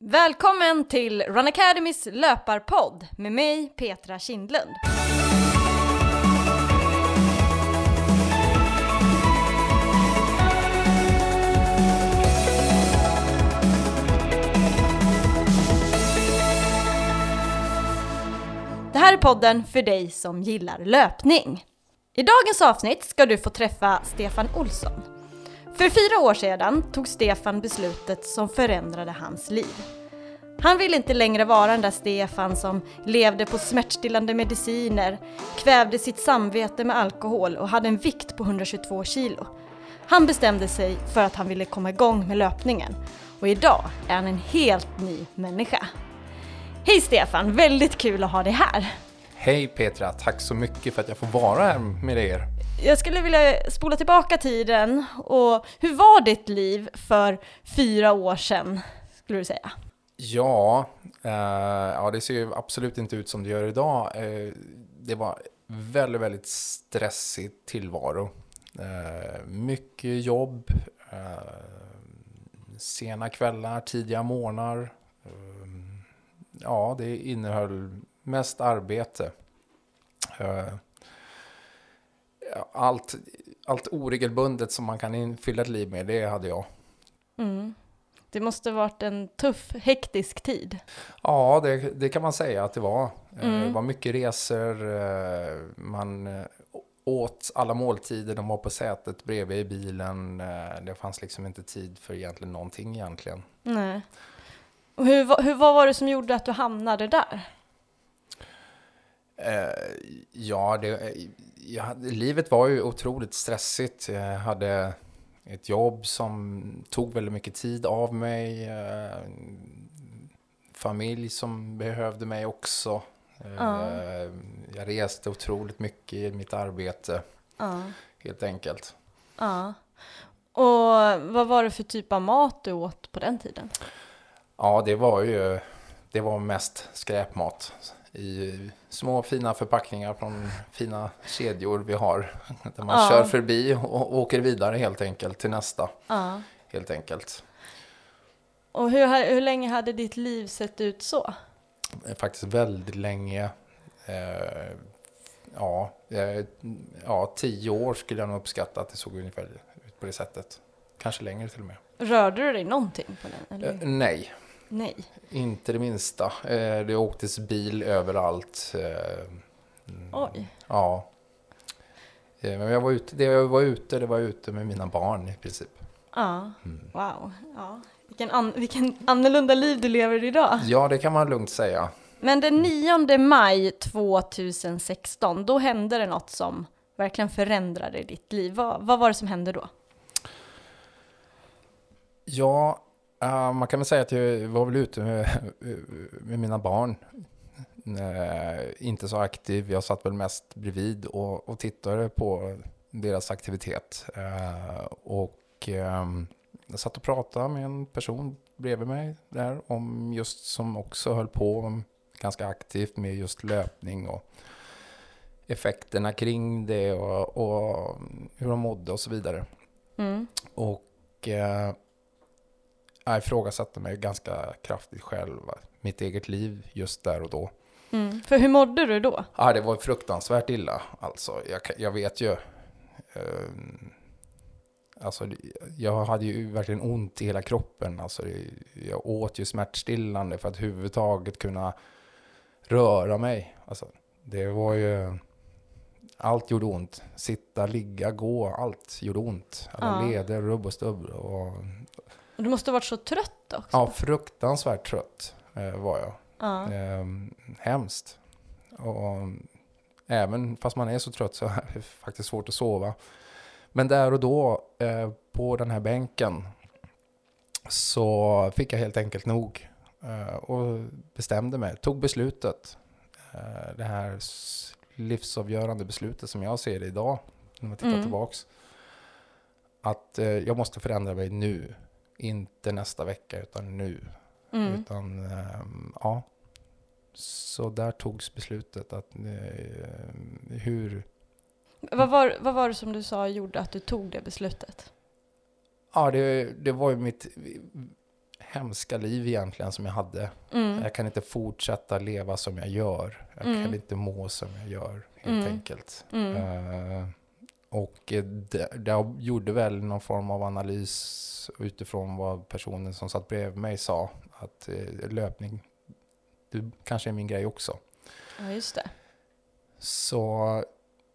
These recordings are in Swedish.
Välkommen till Run Academys löparpodd med mig Petra Kindlund. Det här är podden för dig som gillar löpning. I dagens avsnitt ska du få träffa Stefan Olsson. För fyra år sedan tog Stefan beslutet som förändrade hans liv. Han ville inte längre vara den där Stefan som levde på smärtstillande mediciner, kvävde sitt samvete med alkohol och hade en vikt på 122 kilo. Han bestämde sig för att han ville komma igång med löpningen och idag är han en helt ny människa. Hej Stefan, väldigt kul att ha dig här. Hej Petra, tack så mycket för att jag får vara här med er. Jag skulle vilja spola tillbaka tiden och hur var ditt liv för fyra år sedan, skulle du säga? Ja, eh, ja, det ser ju absolut inte ut som det gör idag. Eh, det var väldigt, väldigt stressig tillvaro. Eh, mycket jobb, eh, sena kvällar, tidiga morgnar. Eh, ja, det innehöll mest arbete. Eh, Eh, allt, allt oregelbundet som man kan fylla ett liv med, det hade jag. Mm. Det måste varit en tuff, hektisk tid. Ja, det, det kan man säga att det var. Mm. Det var mycket resor, eh, man eh, åt alla måltider, de var på sätet bredvid i bilen. Det fanns liksom inte tid för egentligen någonting egentligen. Nej. Och hur, hur, vad var det som gjorde att du hamnade där? Eh, ja, det, jag, livet var ju otroligt stressigt. Jag hade ett jobb som tog väldigt mycket tid av mig. Eh, familj som behövde mig också. Uh. Jag reste otroligt mycket i mitt arbete. Uh. Helt enkelt. Ja. Och vad var det för typ av mat du åt på den tiden? Ja, det var ju det var mest skräpmat i små fina förpackningar från fina kedjor vi har. Där man ja. kör förbi och åker vidare helt enkelt till nästa. Ja. Helt enkelt. Och hur, hur länge hade ditt liv sett ut så? Faktiskt väldigt länge. Eh, ja, eh, ja, tio år skulle jag nog uppskatta att det såg ungefär ut på det sättet. Kanske längre till och med. Rörde du dig någonting på den? Eller? Eh, nej. Nej. Inte det minsta. Eh, det åktes bil överallt. Eh, mm, Oj. Ja. Eh, men jag var ute, det jag var ute, det var ute med mina barn i princip. Ja, mm. wow. Ja. Vilken, an, vilken annorlunda liv du lever idag. Ja, det kan man lugnt säga. Men den 9 maj 2016, då hände det något som verkligen förändrade ditt liv. Vad, vad var det som hände då? Ja, Uh, man kan väl säga att jag var väl ute med, med mina barn. Uh, inte så aktiv. Jag satt väl mest bredvid och, och tittade på deras aktivitet. Uh, och um, jag satt och pratade med en person bredvid mig där om just som också höll på ganska aktivt med just löpning och effekterna kring det och, och hur de mådde och så vidare. Mm. Och uh, jag ifrågasatte mig ganska kraftigt själv, mitt eget liv just där och då. Mm. För hur mådde du då? Ja, det var fruktansvärt illa. Alltså, jag, jag vet ju. Eh, alltså, jag hade ju verkligen ont i hela kroppen. Alltså, jag åt ju smärtstillande för att överhuvudtaget kunna röra mig. Alltså, det var ju... Allt gjorde ont. Sitta, ligga, gå, allt gjorde ont. Alla ja. leder, rubb och stubb. Och och du måste ha varit så trött också? Ja, fruktansvärt trött eh, var jag. Ja. Eh, hemskt. Och även fast man är så trött så är det faktiskt svårt att sova. Men där och då eh, på den här bänken så fick jag helt enkelt nog eh, och bestämde mig, tog beslutet. Eh, det här livsavgörande beslutet som jag ser det idag, när man tittar mm. tillbaks. Att eh, jag måste förändra mig nu. Inte nästa vecka, utan nu. Mm. Utan, um, ja. Så där togs beslutet att uh, hur... Vad var, vad var det som du sa gjorde att du tog det beslutet? Ja, det, det var ju mitt hemska liv egentligen som jag hade. Mm. Jag kan inte fortsätta leva som jag gör. Jag Mm. kan inte må som jag gör, helt Mm. enkelt. Mm. Eh, och eh, det, det gjorde väl någon form av analys utifrån vad personen som satt bredvid mig sa. Att eh, löpning, det kanske är min grej också. Ja, just det. Så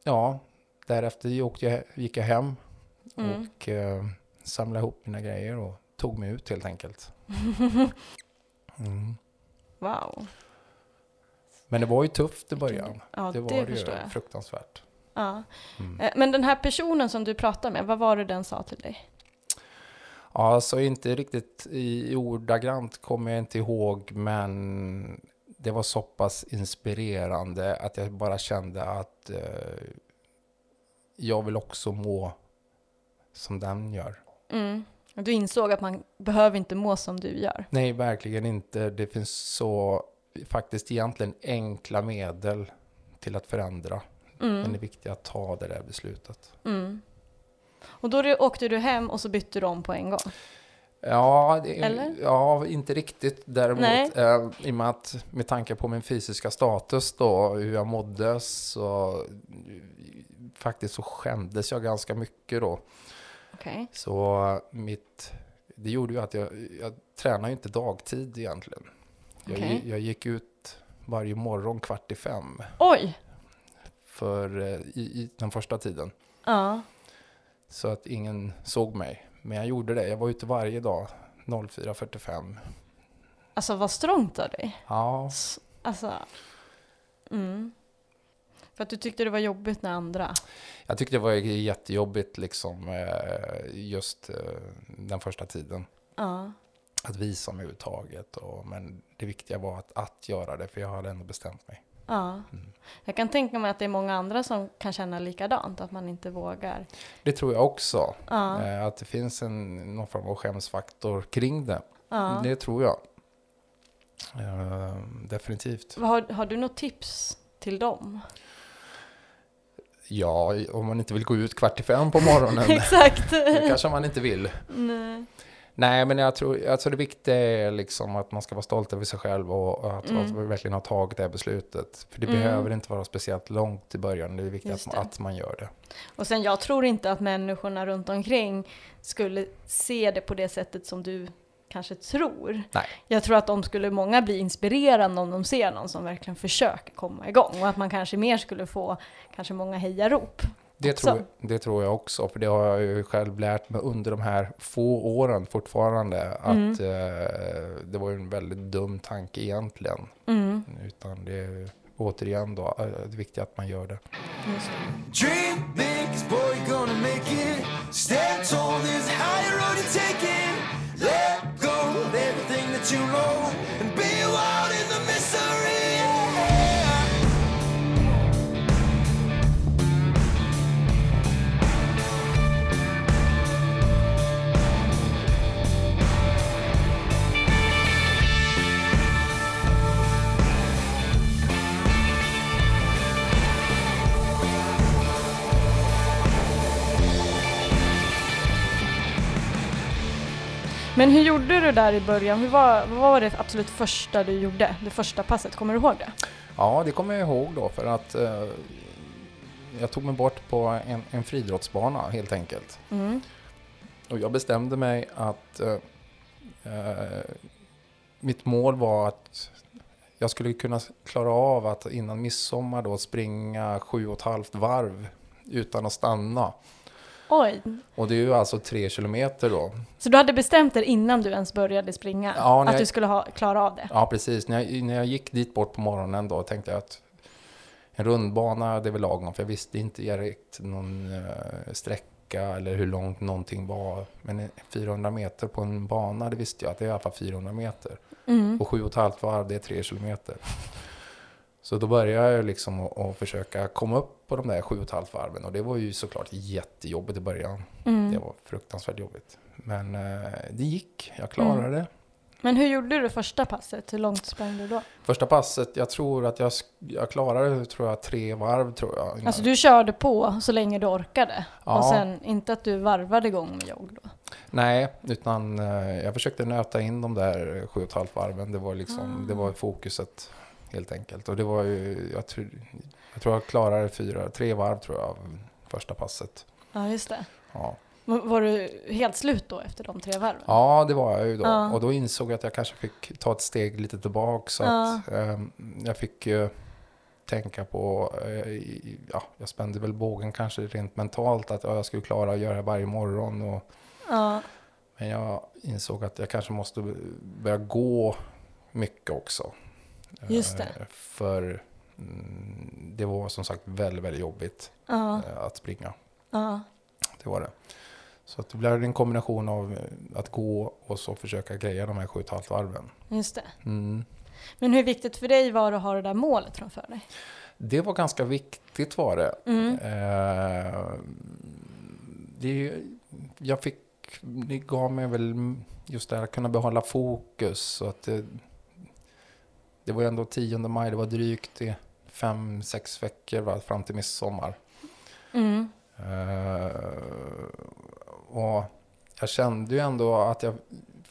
ja, därefter åkte jag, gick jag hem Mm. och eh, samlade ihop mina grejer och tog mig ut helt enkelt. Mm. Wow. Men det var ju tufft i början. Ja, det var det ju jag. fruktansvärt. Ja. Mm. Eh, Men den här personen som du pratar med, vad var det den sa till dig? Ja, så inte riktigt i ordagrant kommer jag inte ihåg, men det var så pass inspirerande att jag bara kände att eh, jag vill också må som den gör. Mm. Du insåg att man behöver inte må som du gör. Nej, verkligen inte. Det finns så faktiskt egentligen enkla medel till att förändra. Men det är Mm. viktigt att ta det där beslutet. Mm. Och då åkte du hem och så bytte du om på en gång? Ja, det är, ja inte riktigt däremot. Eh, I och med att med tanke på min fysiska status då, hur jag mådde, så faktiskt så skämdes jag ganska mycket då. Okej. Så mitt, det gjorde ju att jag, jag tränade ju inte dagtid egentligen. Jag, Okej. gi- jag gick ut varje morgon kvart i fem Oj! För, eh, i, i den första tiden. Ja. Så att ingen såg mig. Men jag gjorde det. Jag var ute varje dag 04.45. Alltså vad strångt av dig. Ja, Alltså. Mm. För att du tyckte det var jobbigt när andra... jag tyckte det var jättejobbigt liksom eh, just eh, den första tiden. Ja. Att visa mig överhuvudtaget. Men det viktiga var att, att göra det, för jag hade ändå bestämt mig. Ja. Jag kan tänka mig att det är många andra som kan känna likadant, att man inte vågar. Det tror jag också. Ja. Eh, att det finns en, någon form av skämsfaktor kring det. ja. Det tror jag. Eh, definitivt. Har, har du något tips till dem? Ja, om man inte vill gå ut kvart i fem på morgonen. Exakt! det kanske man inte vill. Nej. Nej, men jag tror alltså det viktiga är liksom att man ska vara stolt över sig själv och att, Mm. att verkligen har tagit det här beslutet. För det Mm. behöver inte vara speciellt långt i början. Det är viktigt att, att man gör det. Och sen jag tror inte att människorna runt omkring skulle se det på det sättet som du kanske tror. Nej. Jag tror att de skulle många bli inspirerande om de ser någon som verkligen försöker komma igång och att man kanske mer skulle få kanske många hejarop. Det tror, det tror jag också, för det har jag ju själv lärt mig under de här få åren fortfarande. Att Mm. eh, det var ju en väldigt dum tanke egentligen. Mm. Utan det är återigen då, eh, det viktiga att man gör det. Just det. Dream Men hur gjorde du där i början? Hur var, vad var det absolut första du gjorde? Det första passet, kommer du ihåg det? Ja, det kommer jag ihåg då för att eh, jag tog mig bort på en, en friidrottsbana helt enkelt. Mm. Och jag bestämde mig att eh, eh, mitt mål var att jag skulle kunna klara av att innan midsommar då springa sju och ett halvt varv utan att stanna. Oj, Och det är ju alltså tre kilometer då. så du hade bestämt dig innan du ens började springa? Ja, att jag- du skulle ha, klara av det? Ja, precis. När jag, när jag gick dit bort på morgonen då tänkte jag att en rundbana, det är väl lagom. För jag visste inte direkt någon eh, sträcka eller hur långt någonting var. Men 400 meter på en bana, det visste jag att det är i alla fall 400 meter. Mm. Och 7,5 varv, det är 3 kilometer. Så då började jag liksom att, försöka komma upp på de där 7,5 varven. Och det var ju såklart jättejobbigt i början. Mm. Det var fruktansvärt jobbigt. Men eh, det gick, jag klarade det. Men hur gjorde du första passet? Hur långt sprang du då? Första passet, jag tror att jag, jag klarade tror jag, tre varv. tror jag. innan- Alltså du körde på så länge du orkade? Ja. Och sen inte att du varvade igång med jogg då? Nej, utan eh, jag försökte nöta in de där sju och ett halvt varven. Det var liksom, det var fokuset helt enkelt. Och det var ju, jag tror jag, tror jag klarade fyra, tre varv tror jag av första passet. Ja, just det. Ja. Var- du helt slut då efter de tre varven? Ja, det var jag ju då. Ja. Och då insåg jag att jag kanske fick ta ett steg lite tillbaka. Så Ja. att, ehm, jag fick ju tänka på, eh, ja, jag spände väl bågen kanske rent mentalt att ja, jag skulle klara att göra det varje morgon. Och, Ja, men jag insåg att jag kanske måste börja gå mycket också. Just det. Eh, För mm, det var som sagt väldigt, väldigt jobbigt ja, eh, att springa. ja. Det var det. Så att det blev en kombination av eh, att gå och så försöka greja de här sju och ett halvt varven. Just det. Mm. Men hur viktigt för dig var det att ha det där målet framför dig? Det var ganska viktigt var det. Mm. Eh, det jag fick, det gav mig väl just det här att kunna behålla fokus. Så att det, det var ju ändå 10 maj, det var drygt det, fem, sex veckor va, fram till midsommar. Mm. Eh, och jag kände ju ändå att jag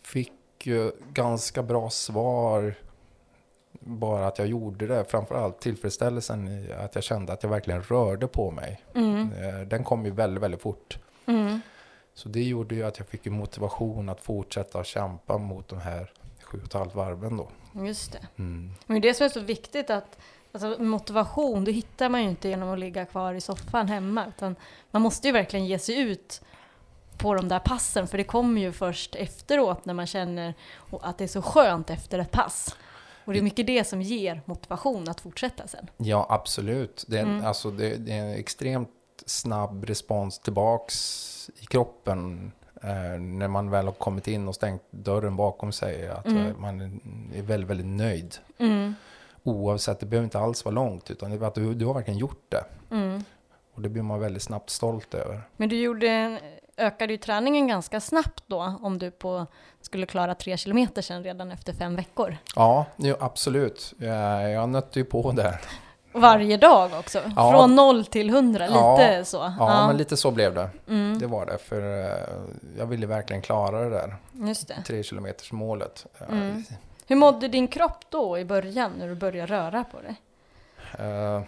fick ju ganska bra svar bara att jag gjorde det. Framförallt tillfredsställelsen i att jag kände att jag verkligen rörde på mig. Mm. Eh, Den kom ju väldigt, väldigt fort. Mm. Så det gjorde ju att jag fick motivation att fortsätta kämpa mot de här sju och ett halvt varven då. Just det. Mm. Men det som är så viktigt att alltså, motivation, det hittar man ju inte genom att ligga kvar i soffan hemma. Utan man måste ju verkligen ge sig ut på de där passen, för det kommer ju först efteråt när man känner att det är så skönt efter ett pass. Och det är mycket det som ger motivation att fortsätta sen. Ja, absolut. Det är, en, Mm. alltså, det, det är en extremt snabb respons tillbaks i kroppen eh, när man väl har kommit in och stängt dörren bakom sig. Att Mm. eh, man är väldigt, väldigt nöjd. Mm. Oavsett, det behöver inte alls vara långt, utan det att du, du har verkligen gjort det. Mm. Och det blir man väldigt snabbt stolt över. Men du gjorde, ökade ju träningen ganska snabbt då, om du på, skulle klara tre kilometer sen redan efter fem veckor. Ja, jo, absolut. Jag, jag nötte ju på där. Varje dag också? Ja. Från noll till hundra, Ja. lite så? Ja, men lite så blev det. Mm. Det var det, för eh, jag ville verkligen klara det där. Just det. Tre kilometers målet. Mm. Hur mådde din kropp då i början, när du började röra på dig? Eh,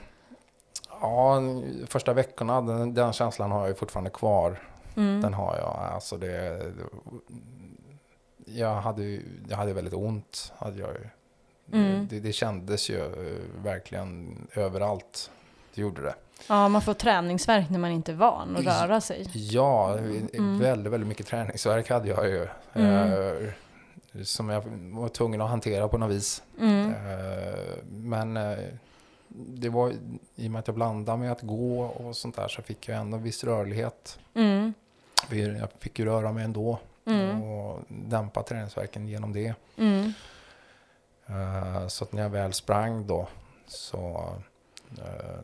ja, första veckorna, den, den känslan har jag fortfarande kvar. Mm. Den har jag. Alltså det, jag, hade, jag hade väldigt ont. Hade jag. Mm. Det, det kändes ju eh, verkligen överallt. Det gjorde det. Ja, man får träningsvärk när man inte är van att röra sig. Ja, Mm. väldigt, väldigt mycket träningsverk hade jag ju. Mm. Eh, som jag var tvungen att hantera på något vis. Mm. Eh, men eh, det var i och med att jag blandade med att gå och sånt där så fick jag ändå viss rörlighet. Mm. Jag fick ju röra mig ändå Mm. och dämpa träningsverken genom det. Mm. Eh, så att när jag väl sprang då så, eh,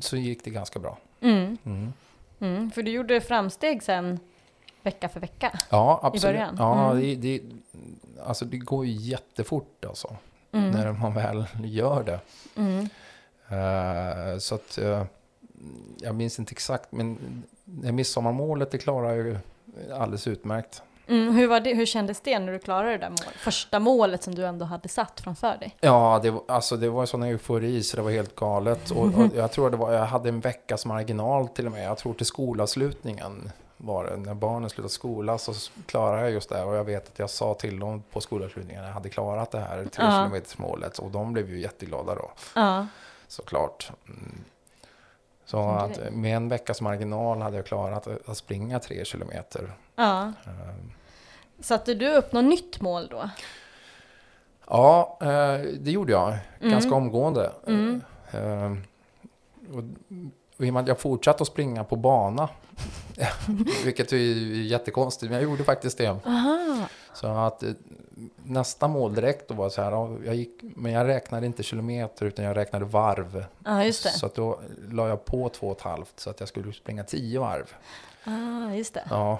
så gick det ganska bra. Mm. Mm. Mm. För du gjorde framsteg sen, vecka för vecka. Ja, absolut. början? Ja, Mm. det, det, alltså det går ju jättefort alltså, Mm. när man väl gör det. Eh, så att jag minns inte exakt, men midsommarmålet det klarar jag ju alldeles utmärkt. Mm. Hur, var det, hur kändes det när du klarade det där målet? Första målet som du ändå hade satt framför dig? Ja, det, var- alltså det var sån eufori så det var helt galet. Och, och jag tror det var, jag hade en veckas marginal till och med. Jag tror till skolavslutningen var det. När barnen slutade skola så klarade jag just det. Och jag vet att jag sa till dem på skolavslutningen att jag hade klarat det här tre Ja. kilometers målet. Och de blev ju jätteglada då, Ja. såklart. Mm. Så att med en veckas marginal hade jag klarat att springa tre kilometer. ja. Eh, Satte du upp något nytt mål då? Ja, eh, det gjorde jag ganska omgående. Mm. Eh, och, i och med att jag fortsatte att springa på bana, vilket är jättekonstigt, men jag gjorde faktiskt det. Aha. Så att eh, nästa mål direkt då var så här, ja, jag gick, men jag räknade inte kilometer utan jag räknade varv. Ja, just det. Så att då la jag på två och ett halvt så att jag skulle springa tio varv. Ah, just det. Ja,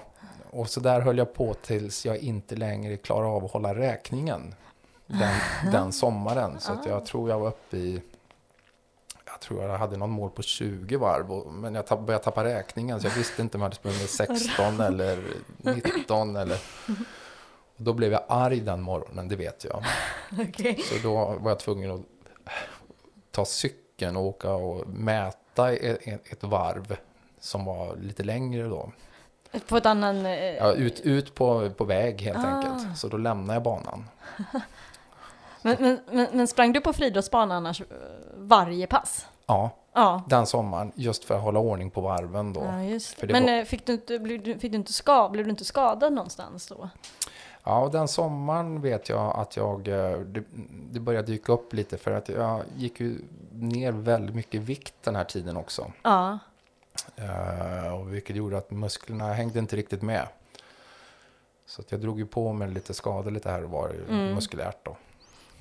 och så där höll jag på tills jag inte längre klarade av att hålla räkningen den, den sommaren. Så att jag tror jag var uppe i, ja, jag tror jag hade någon mål på 20 varv, och, men jag tapp, började tappa räkningen så jag visste inte om jag hade sprungit 16 eller 19 eller... Och då blev jag arg den morgonen, det vet jag. Okej. Så då var jag tvungen att ta cykeln och åka och mäta ett, ett varv som var lite längre då. På ett annan... eh, Ja, ut, ut på, på väg helt Ah. enkelt. Så då lämnade jag banan. Men, men, men, men sprang du på friidrottsbanan annars eh, varje pass? Ja, Ja. den sommaren just för att hålla ordning på varven då. Ja, Men var- eh, fick du inte, blev, fick du inte ska, blev du inte skadad någonstans då? Ja, och den sommaren vet jag att jag, det, det började dyka upp lite för att jag gick ju ner väldigt mycket vikt den här tiden också. Ja. Och vilket gjorde att musklerna hängde inte riktigt med. Så att jag drog ju på mig lite skador lite här och var Mm. muskulärt då.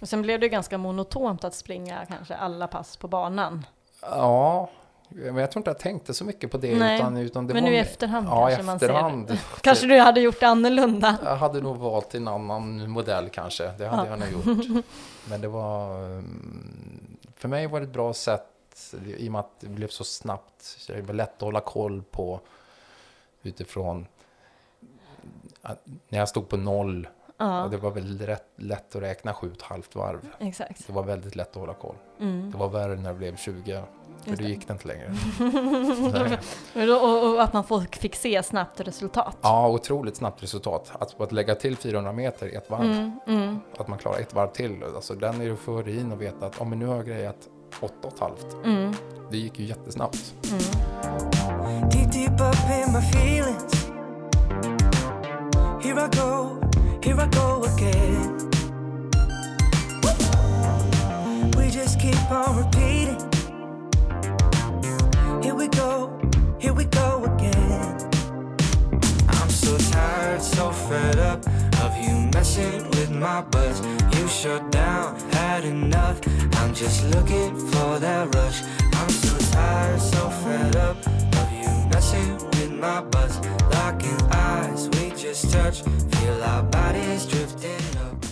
Och sen blev det ganska monotont att springa kanske alla pass på banan. Ja, men jag tror inte jag tänkte så mycket på det. Nej, utan, utan det men var nu i efterhand ja, kanske man ser efterhand. Kanske du hade gjort det annorlunda? Jag hade nog valt en annan modell kanske. Det hade Ja. jag nog gjort. Men det var... mm, För mig var det ett bra sätt i och med att det blev så snabbt. Så det var lätt att hålla koll på utifrån när jag stod på noll. Ja, Och det var väldigt lätt, lätt att räkna sju och ett halvt varv. exakt. Det var väldigt lätt att hålla koll. Mm. Det var värre när det blev 20. För då gick det inte längre. Och, och, att man folk fick se snabbt resultat. Ja, otroligt snabbt resultat. Att, att lägga till 400 meter ett varv. Mm, mm, Att man klarar ett varv till. Alltså den euforin och veta att oh, men nu har jag grejat åtta och ett halvt. mm, Det gick ju jättesnabbt. mm. Deep, deep up in my feelings. Here I go, here I go again. We just keep on repeating. Here we go, here we go again. I'm so tired, so fed up of you messing with my buzz. Shut down, had enough. I'm just looking for that rush. I'm so tired, so fed up of you messing with my buzz. Locking eyes, we just touch. Feel our bodies drifting up.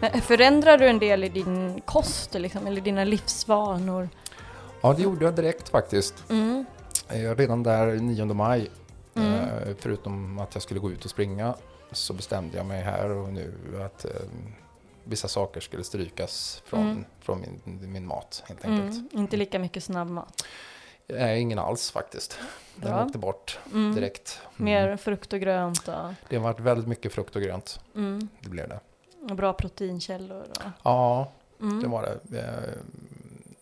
Men Förändrar du en del i din kost liksom, eller dina livsvanor? Ja, det gjorde jag direkt faktiskt. Mm. Eh, Redan där 9 maj, Mm. eh, förutom att jag skulle gå ut och springa, så bestämde jag mig här och nu att eh, vissa saker skulle strykas från, Mm. från min, min mat helt enkelt. Mm. Inte lika mycket snabbmat. Nej, ingen alls faktiskt. Den Bra. åkte bort Mm. direkt. Mm. Mer frukt och grönt och, Det har varit väldigt mycket frukt och grönt. mm. Det blev det. och bra proteinkällor. Och, Ja, det var det. Eh,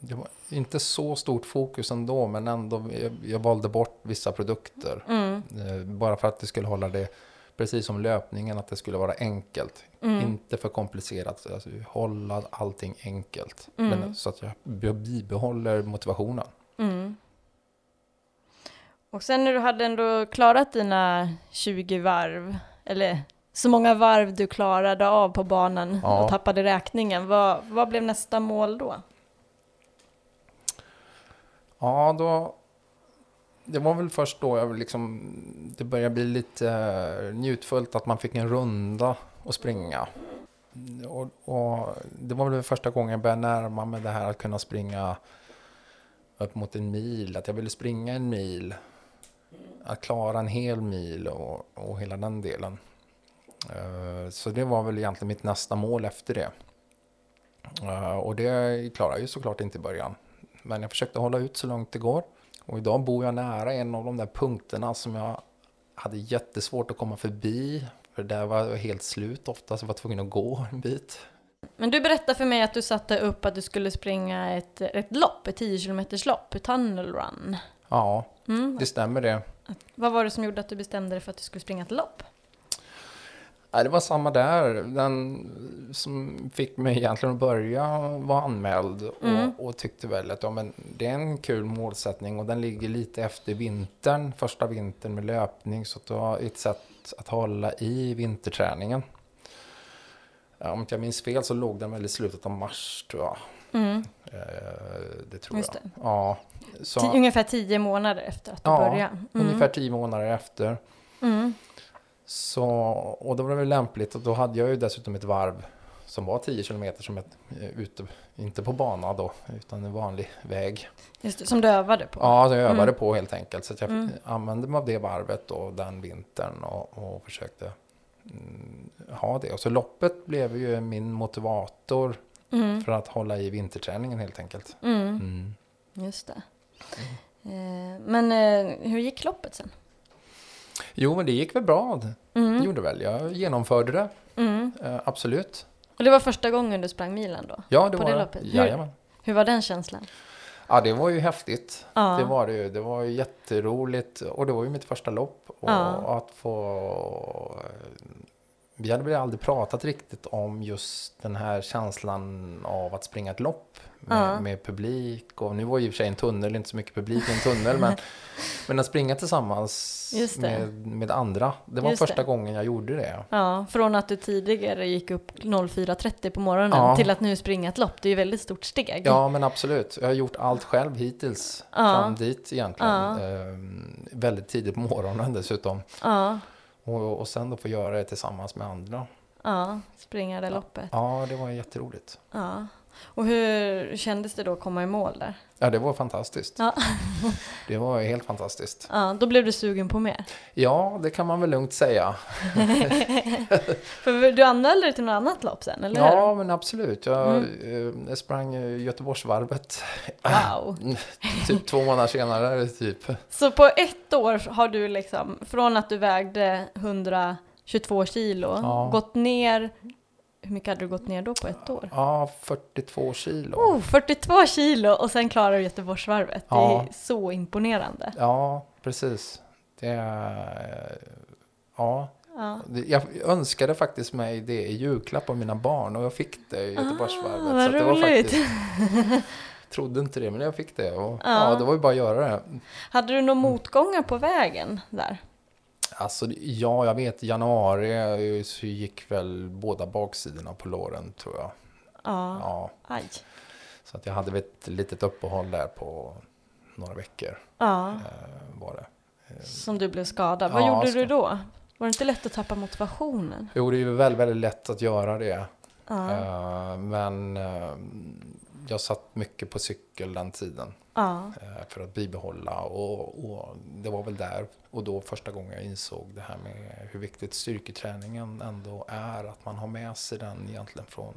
Det var inte så stort fokus ändå, men ändå. Jag, jag valde bort vissa produkter. Eh, Bara för att det skulle hålla det, precis som löpningen, att det skulle vara enkelt. Mm. Inte för komplicerat. Alltså, hålla allting enkelt. Mm. Men, så att jag be- bibehåller motivationen. Mm. Och sen när du hade ändå klarat dina 20 varv, eller så många varv du klarade av på banan Ja. och tappade räkningen, vad, vad blev nästa mål då? Ja, då... Det var väl först då jag liksom, det började bli lite eh, njutfullt att man fick en runda att springa. Och, och det var väl första gången jag började närma mig det här att kunna springa upp mot en mil. Att jag ville springa en mil. Att klara en hel mil och, och hela den delen. Eh, så det var väl egentligen mitt nästa mål efter det. Eh, och det klarade jag ju såklart inte i början. Men jag försökte hålla ut så långt det går. Och idag bor jag nära en av de där punkterna som jag hade jättesvårt att komma förbi. För där var jag helt slut ofta, så jag var tvungen att gå en bit. Men du berättade för mig att du satte upp att du skulle springa ett, ett lopp, ett 10 km lopp, ett tunnel run. Ja, Mm. det stämmer det. Vad var det som gjorde att du bestämde dig för att du skulle springa ett lopp? Nej, det var samma där. Den som fick mig egentligen att börja var anmäld och, Mm. och tyckte väl att ja, men det är en kul målsättning och den ligger lite efter vintern, första vintern med löpning. Så det var ett sätt att hålla i vinterträningen. Ja, om inte jag minns fel så låg den väl i slutet av mars tror jag. Mm. Eh, det tror Just jag. det. Ja, så, ungefär tio månader efter att du Ja, började. Mm. ungefär tio månader efter. Mm. Så, och då var det väl lämpligt och då hade jag ju dessutom ett varv som var 10 kilometer som ett, eh, ute, inte på bana då, utan en vanlig väg. Just det, som du övade på. Ja, så jag övade Mm. på helt enkelt. Så jag Mm. använde mig av det varvet då, den vintern och, och försökte mm, ha det. Och så loppet blev ju min motivator Mm. för att hålla i vinterträningen helt enkelt. Mm. Mm. Just det. Eh, men eh, hur gick loppet sen? Jo, men det gick väl bra. Det Mm. gjorde väl. Jag genomförde det, Mm. eh, absolut. Och det var första gången du sprang milen då? Ja, det På var det det. loppet? Hur-. Hur var den känslan? Ja, det var ju häftigt. Ja. Det var det ju. Det var ju jätteroligt. Och det var ju mitt första lopp. Och Ja. att få... Vi hade väl aldrig pratat riktigt om just den här känslan av att springa ett lopp med, Ja. med publik. Och nu var ju i och för sig en tunnel, inte så mycket publik i en tunnel, men, men att springa tillsammans med, med andra. Det var Just första det. gången jag gjorde det. Ja, från att du tidigare gick upp 04.30 på morgonen Ja. till att nu springa ett lopp. Det är ju väldigt stort steg. Ja, men absolut. Jag har gjort allt själv hittills. Ja. Fram dit egentligen. Ja. Ehm, väldigt tidigt på morgonen dessutom. Ja, Och, och sen då få göra det tillsammans med andra. ja, springa det loppet. Ja, det var jätteroligt. Ja. Och hur kändes det då att komma i mål där? Ja, det var fantastiskt. Ja. Det var helt fantastiskt. Ja, då blev du sugen på mer. Ja, det kan man väl lugnt säga. För du anmälde dig till något annat lopp sen, eller Ja, hur? men absolut. Jag, eh, jag sprang eh, Göteborgsvarvet Wow. typ två månader senare. Typ. Så på ett år har du liksom, från att du vägde 122 kilo, Ja. gått ner, hur mycket hade du gått ner då på ett år? Ja, 42 kilo. Oh, 42 kilo och sen klarar du Göteborgsvarvet. Det Ja. är så imponerande. Ja, precis. Det är... Ja, Ja. Det- Jag önskade faktiskt mig det i julklapp av mina barn och jag fick det i Göteborgsvarvet. Ah, vad att det var faktiskt, trodde inte det, men jag fick det. Och, Ja. ja. det var ju bara att göra det. Hade du några motgångar på vägen där? Alltså, ja, jag vet, januari eh, så gick väl båda baksidorna på låren, tror jag. Ja. Ja, Aj. så att jag hade ett litet uppehåll där på några veckor. Ja. Eh, var det. Som du blev skadad. Vad Ja, gjorde ska- du då? Var det inte lätt att tappa motivationen? Jo, det är ju väldigt, väldigt lätt att göra det. Ja. Eh, men eh, jag satt mycket på cykel den tiden. Ja. eh, för att bibehålla. Och, och det var väl där och då första gången jag insåg det här med hur viktigt styrketräningen ändå är. Att man har med sig den egentligen från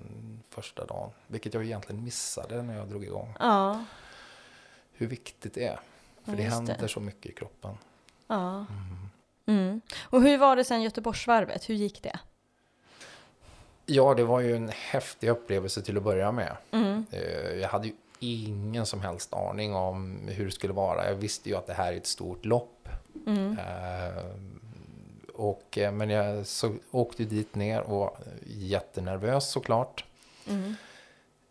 första dagen. Vilket jag egentligen missade när jag drog igång. Ja. Hur viktigt det är. För Ja, det just händer det. så mycket i kroppen. Ja. Mm. Och hur var det sen Göteborgsvarvet? Hur gick det? Ja, det var ju en häftig upplevelse till att börja med. Mm. Eh, Jag hade ju ingen som helst aning om hur det skulle vara. Jag visste ju att det här är ett stort lopp. Mm. Eh, och, eh, men jag så, åkte dit ner och var jättenervös såklart. Mm.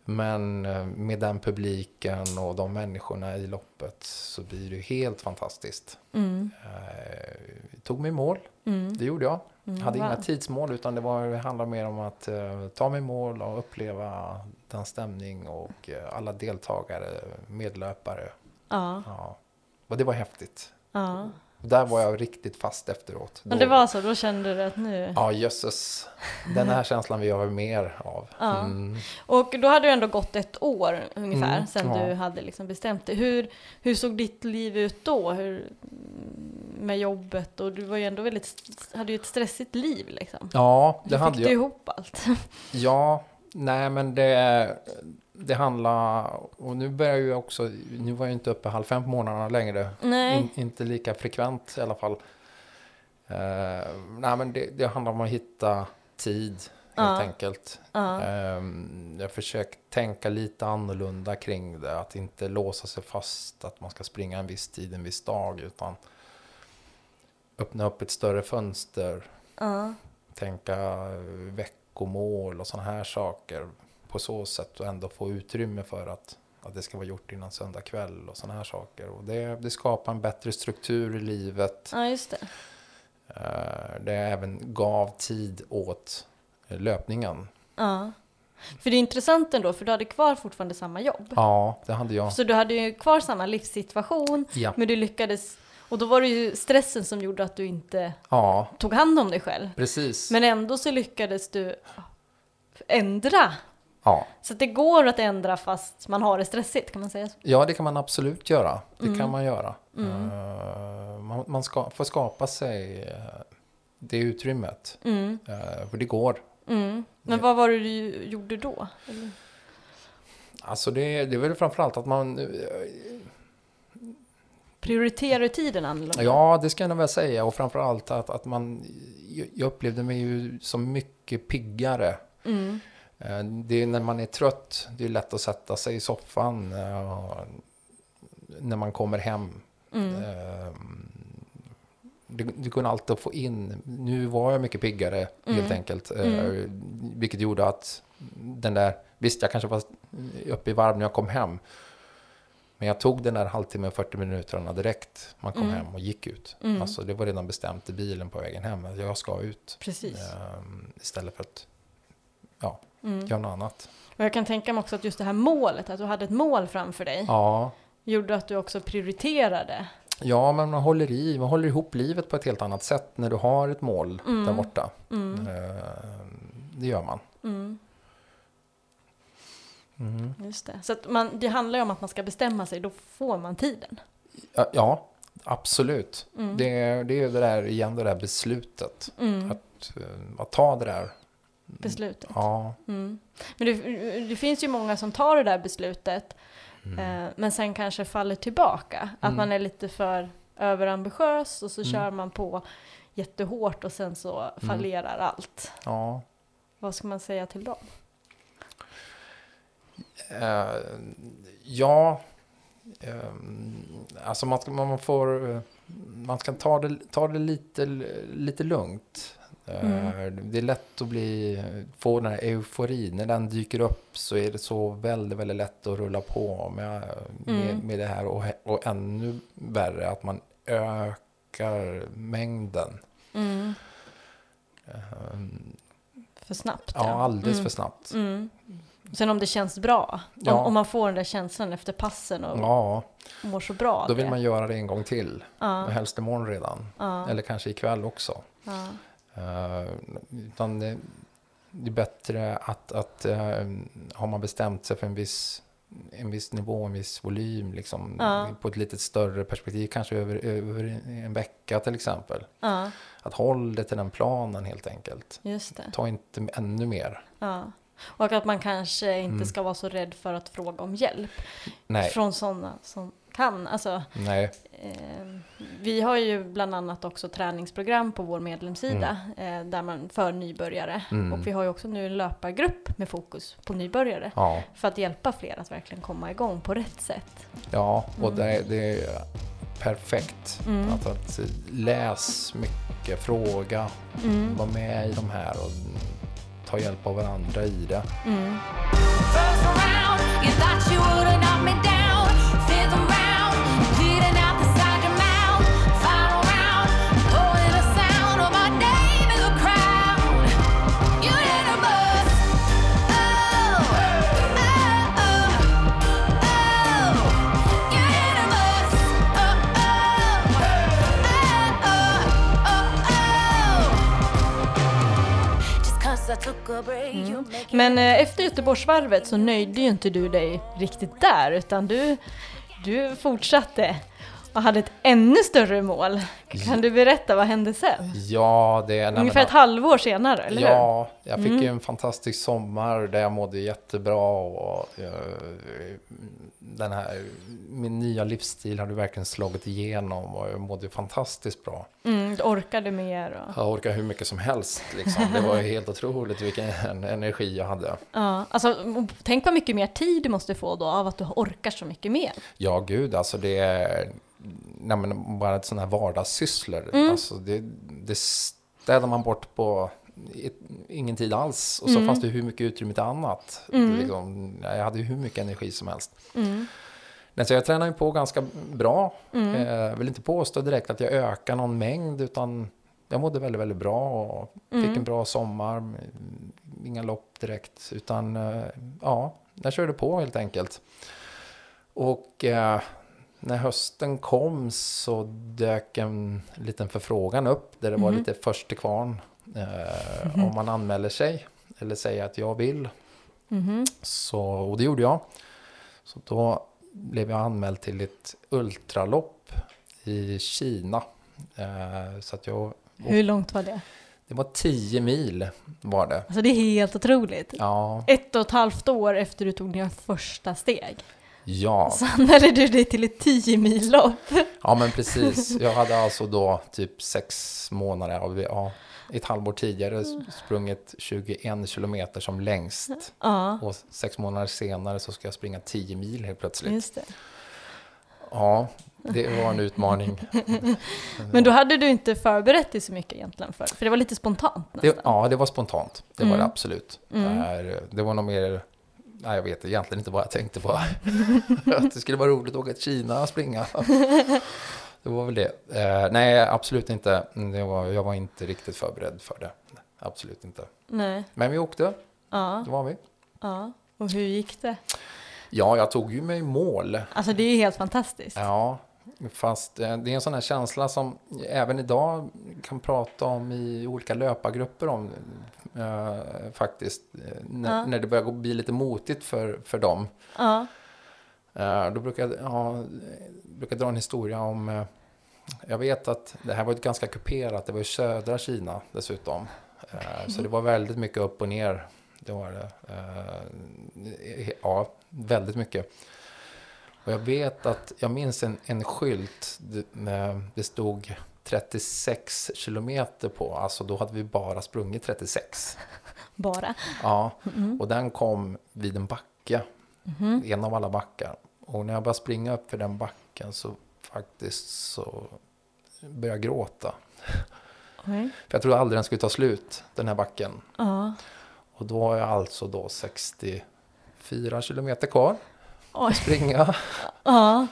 Men eh, med den publiken och de människorna i loppet så blir det helt fantastiskt. Mm. Eh, tog mig mål, Mm. det gjorde jag. Mm. hade wow. inga tidsmål utan det, var, det handlade mer om att eh, ta mig mål och uppleva den stämning och eh, alla deltagare, medlöpare. Ja. Ja. Och det var häftigt. Ja. Där var jag riktigt fast efteråt. Men det var så, då kände du att nu... Ja, jösses. Den här känslan vill jag ha mer av. Ja. Mm. Och då hade du ändå gått ett år ungefär Mm, sen ja. du hade liksom bestämt dig. Hur, hur såg ditt liv ut då? Hur, med jobbet och du var ju ändå väldigt, hade ju ett stressigt liv liksom. Ja, det Hur hade fick du jag. ihop allt? Ja, nej men det, det handlar, och nu börjar jag också, nu var jag inte uppe halv fem på morgnarna längre. In, inte lika frekvent i alla fall. Eh, nej men det, det handlar om att hitta tid helt Ja. enkelt. Ja. Ehm, jag försöker tänka lite annorlunda kring det. Att inte låsa sig fast att man ska springa en viss tid, en viss dag. Utan öppna upp ett större fönster. Tänka veckomål och sådana här saker. På så sätt och ändå få utrymme för att, att det ska vara gjort innan söndag kväll och sådana här saker. Och det, det skapar en bättre struktur i livet. ja, just det. Eh, det även gav tid åt eh, löpningen. Ja. För det är intressant ändå, för du hade kvar fortfarande samma jobb. Ja, det hade jag. Så du hade ju kvar samma livssituation, Ja. men du lyckades... Och då var det ju stressen som gjorde att du inte Ja, tog hand om dig själv. precis. Men ändå så lyckades du ändra. Ja. Så det går att ändra fast man har det stressigt, kan man säga så? ja, det kan man absolut göra. Det Mm. kan man göra. Eh, man man ska, får skapa sig eh, det utrymmet. Mm. Eh, för det går. Mm. Men vad var det du gjorde då? Eller? Alltså det, det är väl framförallt att man... Prioriterar du tiden annorlunda? Ja, det ska jag nog väl säga. Och framförallt att, att man... Jag upplevde mig ju som mycket piggare. Mm. Eh, Det är när man är trött, det är lätt att sätta sig i soffan eh, när man kommer hem. Mm. Eh, Du, du kunde alltid få in, nu var jag mycket piggare helt Mm. enkelt. eh, Mm. Vilket gjorde att den där, visst jag kanske var uppe i varv när jag kom hem. Men jag tog den där halvtimmen, 40 minuterna direkt man kom Mm. hem och gick ut. Mm. Alltså det var redan bestämt i bilen på vägen hem, att jag ska ut. Precis. eh, istället för att Mm. göra något annat. Och jag kan tänka mig också att just det här målet, att du hade ett mål framför dig, Ja, gjorde att du också prioriterade. Ja, men man håller i, man håller ihop livet på ett helt annat sätt när du har ett mål Mm. där borta. Mm. Eh, Det gör man. Mm. Mm. Just det. Så att man, det handlar ju om att man ska bestämma sig, då får man tiden. Ja, absolut. Mm. Det, är- det är det där igen, det där beslutet. Mm. Att, eh, att ta det där. Beslutet. Ja. Mm. Men det, det finns ju många som tar det där beslutet, Mm. eh, men sen kanske faller tillbaka. Att Mm. man är lite för överambitiös och så Mm. kör man på jättehårt och sen så fallerar allt. ja. Vad ska man säga till dem? Eh, ja, ehm, alltså man, man får, man ska ta det, ta det lite, lite lugnt. Mm. Det är lätt att bli, få den här euforin. När den dyker upp så är det så väldigt, väldigt lätt att rulla på med, med, Mm. med det här. Och, och ännu värre att man ökar mängden. Mm. Ehm, För snabbt? Ja, alldeles Mm. för snabbt. Mm. Sen om det känns bra, Ja. om, om man får den där känslan efter passen och Ja, mår så bra då vill det. man göra det en gång till. ja, helst imorgon redan. ja, Eller kanske ikväll också. ja. Uh, utan det, det är bättre att, att uh, har man bestämt sig för en viss, en viss nivå, en viss volym, liksom, Ja. på ett lite större perspektiv, kanske över, över en vecka till exempel. ja, Att håll det till den planen helt enkelt. just det. Ta inte ännu mer. Ja. Och att man kanske inte Mm. ska vara så rädd för att fråga om hjälp Nej, från sådana som kan. Alltså, eh, vi har ju bland annat också träningsprogram på vår medlemssida eh, där man för nybörjare. Mm. Och vi har ju också nu en löpargrupp med fokus på nybörjare Ja, för att hjälpa fler att verkligen komma igång på rätt sätt. ja och Mm. det, det är perfekt. Mm. Att, att läs mycket, fråga, Mm. var med i de här och ta hjälp av varandra i det. It Men eh, efter Göteborgsvarvet så nöjde ju inte du dig riktigt där utan du, du fortsatte och hade ett ännu större mål. Kan du berätta vad hände sen? Ja, det är... Ungefär men- ett halvår senare, eller hur? Ja, jag fick Mm. en fantastisk sommar där jag mådde jättebra och eh, den här, min nya livsstil hade verkligen slagit igenom och jag mådde fantastiskt bra. Mm, du orkade mer och... Jag orkade hur mycket som helst liksom. Det var helt otroligt vilken energi jag hade. Ja, alltså, tänk vad mycket mer tid du måste få då av att du orkar så mycket mer. Ja, gud, alltså det är nej, men bara sådana här vardagssysslor. Mm. Alltså det, det städar man bort på ingen tid alls. Och så Mm. fanns det hur mycket utrymme till annat. Mm. Liksom, jag hade hur mycket energi som helst. Mm. Nej, så jag tränar ju på ganska bra. Mm. Eh, vill inte påstå direkt att jag ökar någon mängd, utan jag mådde väldigt, väldigt bra och fick Mm. en bra sommar. Inga lopp direkt, utan eh, ja, jag körde på helt enkelt. Och eh, när hösten kom så dök en liten förfrågan upp där det var Mhm. lite först till kvarn. Eh, Om man anmäler sig eller säga att jag vill. Mhm. Så, och det gjorde jag. Så då blev jag anmäld till ett ultralopp i Kina. Eh, så att jag, Hur långt var det? det var 10 mil var det. Alltså det är helt otroligt. Ja, Ett och ett halvt år efter du tog dina första steg. Ja, Så anmälde du dig till ett 10 mil lopp. ja men precis. Jag hade alltså då typ sex månader, av- ja, ett halvår tidigare sprungit 21 kilometer som längst. Ja, Och sex månader senare så ska jag springa 10 mil helt plötsligt. just det. Ja, det var en utmaning. Men då hade du inte förberett dig så mycket egentligen för För det var lite spontant Det, nästan. ja, det var spontant. Det var Mm. det absolut. Det, här, det var nog mer... Nej, jag vet egentligen inte vad jag tänkte på. att det skulle vara roligt att åka till Kina och springa. det var väl det. Eh, nej, absolut inte. Var, jag var inte riktigt förberedd för det. Absolut inte. Nej. Men vi åkte, Ja, det var vi. ja. Och hur gick det? Ja, jag tog ju mig i mål. Alltså det är ju helt fantastiskt. Ja, fast eh, det är en sån här känsla som även idag kan prata om i olika löpargrupper om eh, faktiskt. eh, När, Ja. när det börjar bli lite motigt för, för dem. Ja, Eh, då brukar jag ja, brukar dra en historia om eh, jag vet att det här var ett ganska kuperat, det var i södra Kina dessutom. Eh, Så det var väldigt mycket upp och ner. Det var det. Eh, Ja, väldigt mycket. Och jag vet att, jag minns en, en skylt, det, det stod 36 kilometer på, alltså då hade vi bara sprungit 36. bara. Ja, och den kom vid en backe, en av alla backar. Och när jag började springa upp för den backen så faktiskt så började jag gråta. Oj. För jag trodde aldrig den skulle ta slut, den här backen. Ja. Och då har jag alltså då 64 kilometer kvar Oj. springa. Ja.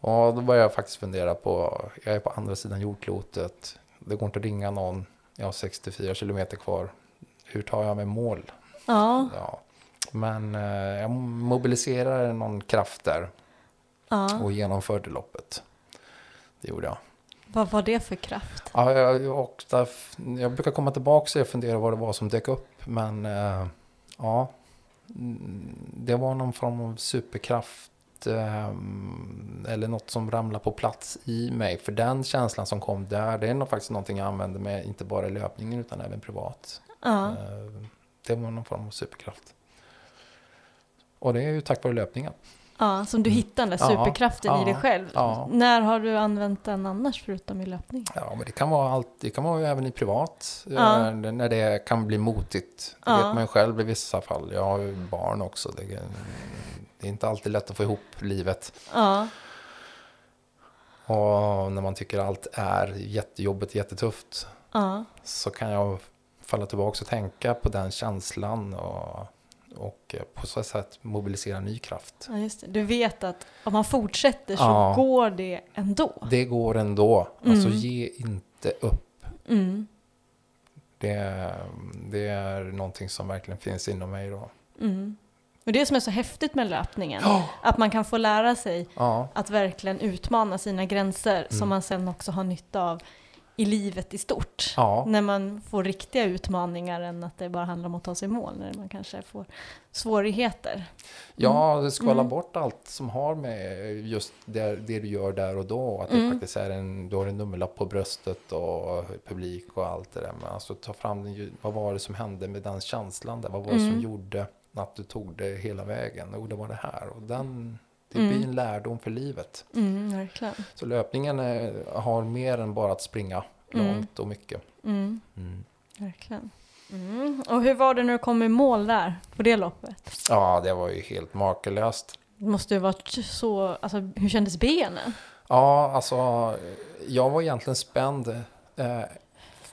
Och då började jag faktiskt fundera på, jag är på andra sidan jordklotet. Det går inte att ringa någon. Jag har 64 kilometer kvar. Hur tar jag mig mål? Ja. Ja. Men eh, jag mobiliserade någon kraft där ja. och genomförde loppet. Det gjorde jag. Vad var det för kraft? Ja, jag, jag, ofta, jag brukar komma tillbaka och fundera vad det var som dök upp. Men eh, ja, det var någon form av superkraft. Eh, eller något som ramlade på plats i mig. För den känslan som kom där, det är nog faktiskt någonting jag använder mig, inte bara i löpningen utan även privat. Ja. Eh, Det var någon form av superkraft. Och det är ju tack vare löpningen. Ja, som du hittade den där Ja, superkraften i ja, dig själv. ja. När har du använt den annars förutom i löpning? Ja, men det kan vara allt. Det kan vara även i privat. Ja. eh, När det kan bli motigt. Det vet man ju själv i vissa fall. Jag har ju barn också. Det är, det är inte alltid lätt att få ihop livet. Och när man tycker allt är jättejobbigt, jättetufft. Så kan jag falla tillbaka och tänka på den känslan. Och, och eh, på så sätt mobilisera ny kraft. ja, just det. Du vet att om man fortsätter så Ja. går det ändå. Det går ändå. Alltså Mm. ge inte upp. Mm, Det, det är någonting som verkligen finns inom mig då. mm. Och det som är så häftigt med löpningen, Ja. att man kan få lära sig Ja, att verkligen utmana sina gränser Mm. som man sen också har nytta av i livet i stort. ja. När man får riktiga utmaningar än att det bara handlar om att ta sig i mål, när man kanske får svårigheter. ja det skala Mm. bort allt som har med just det, det du gör där och då. Att det Mm. faktiskt är en, du har en nummerlapp på bröstet och publik och allt det där. Men alltså ta fram den, vad var det som hände med den känslan där? Vad var det som Mm. gjorde att du tog det hela vägen? Och det var det här. Och den, det blir en lärdom för livet. Mm, verkligen. Så löpningen är, har mer än bara att springa Mm. långt och mycket. Mm. verkligen. Mm. Och hur var det när du kom i mål där, på det loppet? Ja, det var ju helt makalöst. Det måste ju varit så, alltså hur kändes benen? Ja, alltså jag var egentligen spänd eh,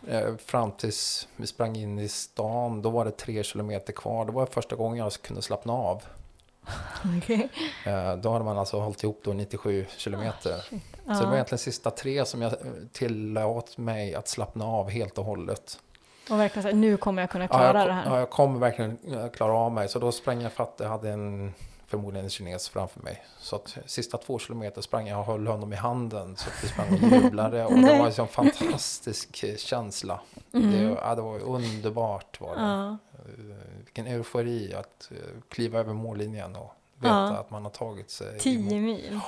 eh, fram tills vi sprang in i stan. Då var det tre kilometer kvar. Det var första gången jag kunde slappna av. Okej. Eh, då hade man alltså hållit ihop då 97 kilometer. Så det var Ja. egentligen sista tre som jag eh, tillåt mig att slappna av helt och hållet. Och verkligen så nu kommer jag kunna Ja, klara jag, det här. ja, jag kommer verkligen eh, klara av mig. Så då sprang jag fatt. Jag hade en förmodligen en kines framför mig. Så att sista två kilometer sprang jag och höll honom i handen. Så att vi sprang och jublade. Och det var en sån fantastisk eh, känsla. Det, ja, det var underbart. Var det. Ja. Eh, Vilken eufori att eh, kliva över mållinjen och veta Ja. att man har tagit sig. Tio mil.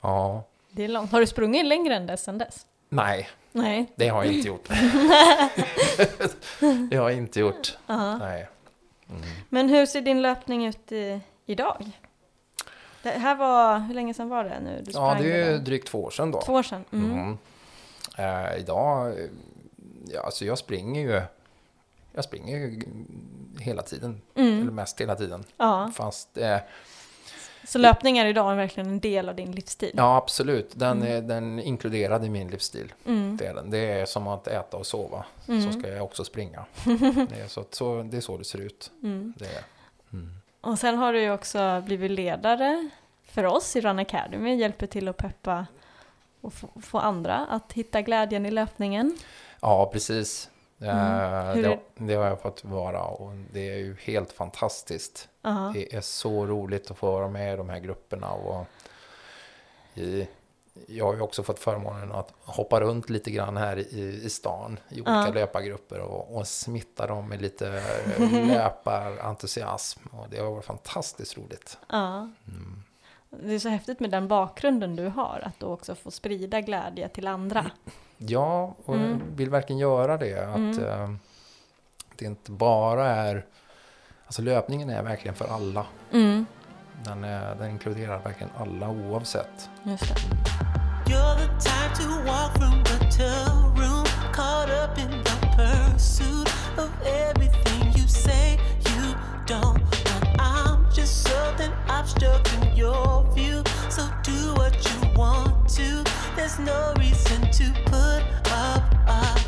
Ja. Det är långt. Har du sprungit längre än dess än dess? Nej, Nej. det har jag inte gjort. det har jag inte gjort. Nej. Mm. Men hur ser din löpning ut i, idag? Det här var, hur länge sedan var det nu? Du Ja, det är ju drygt två år sedan då. Två år sedan. Mm. Mm. Eh, idag, ja, alltså jag springer ju, jag springer ju hela tiden. Mm. Eller mest hela tiden. Ja, Fast, eh, så löpning är idag verkligen en del av din livsstil? ja absolut, den är den är inkluderad i min livsstil. Mm. Det är, den. det är som att äta och sova. Mm. Så ska jag också springa. det, är så, så, det är så det ser ut. Mm. Det är. Och sen har du ju också blivit ledare för oss i Run Academy, hjälper till att peppa och få, andra att hitta glädjen i löpningen. Ja, precis. Eh, Mm. Hur det, det har jag fått vara och det är ju helt fantastiskt. Ja. Det är så roligt att få vara med i de här grupperna. Och i, jag har ju också fått förmånen att hoppa runt lite grann här i, i stan i olika Ja. löpargrupper och, och smitta dem med lite löparentusiasm. Och det har varit fantastiskt roligt. Ja. Mm. Det är så häftigt med den bakgrunden du har, att du också får sprida glädje till andra. Ja, och Mm. vill verkligen göra det. Att Mm. eh, det inte bara är... Alltså löpningen är verkligen för alla. Mm, Den, är, den inkluderar verkligen alla oavsett. just det. To walk from to room, caught up in the pursuit of everything you say you don't want. I'm just something obstructing your view. So do what you want to. There's no reason to put up a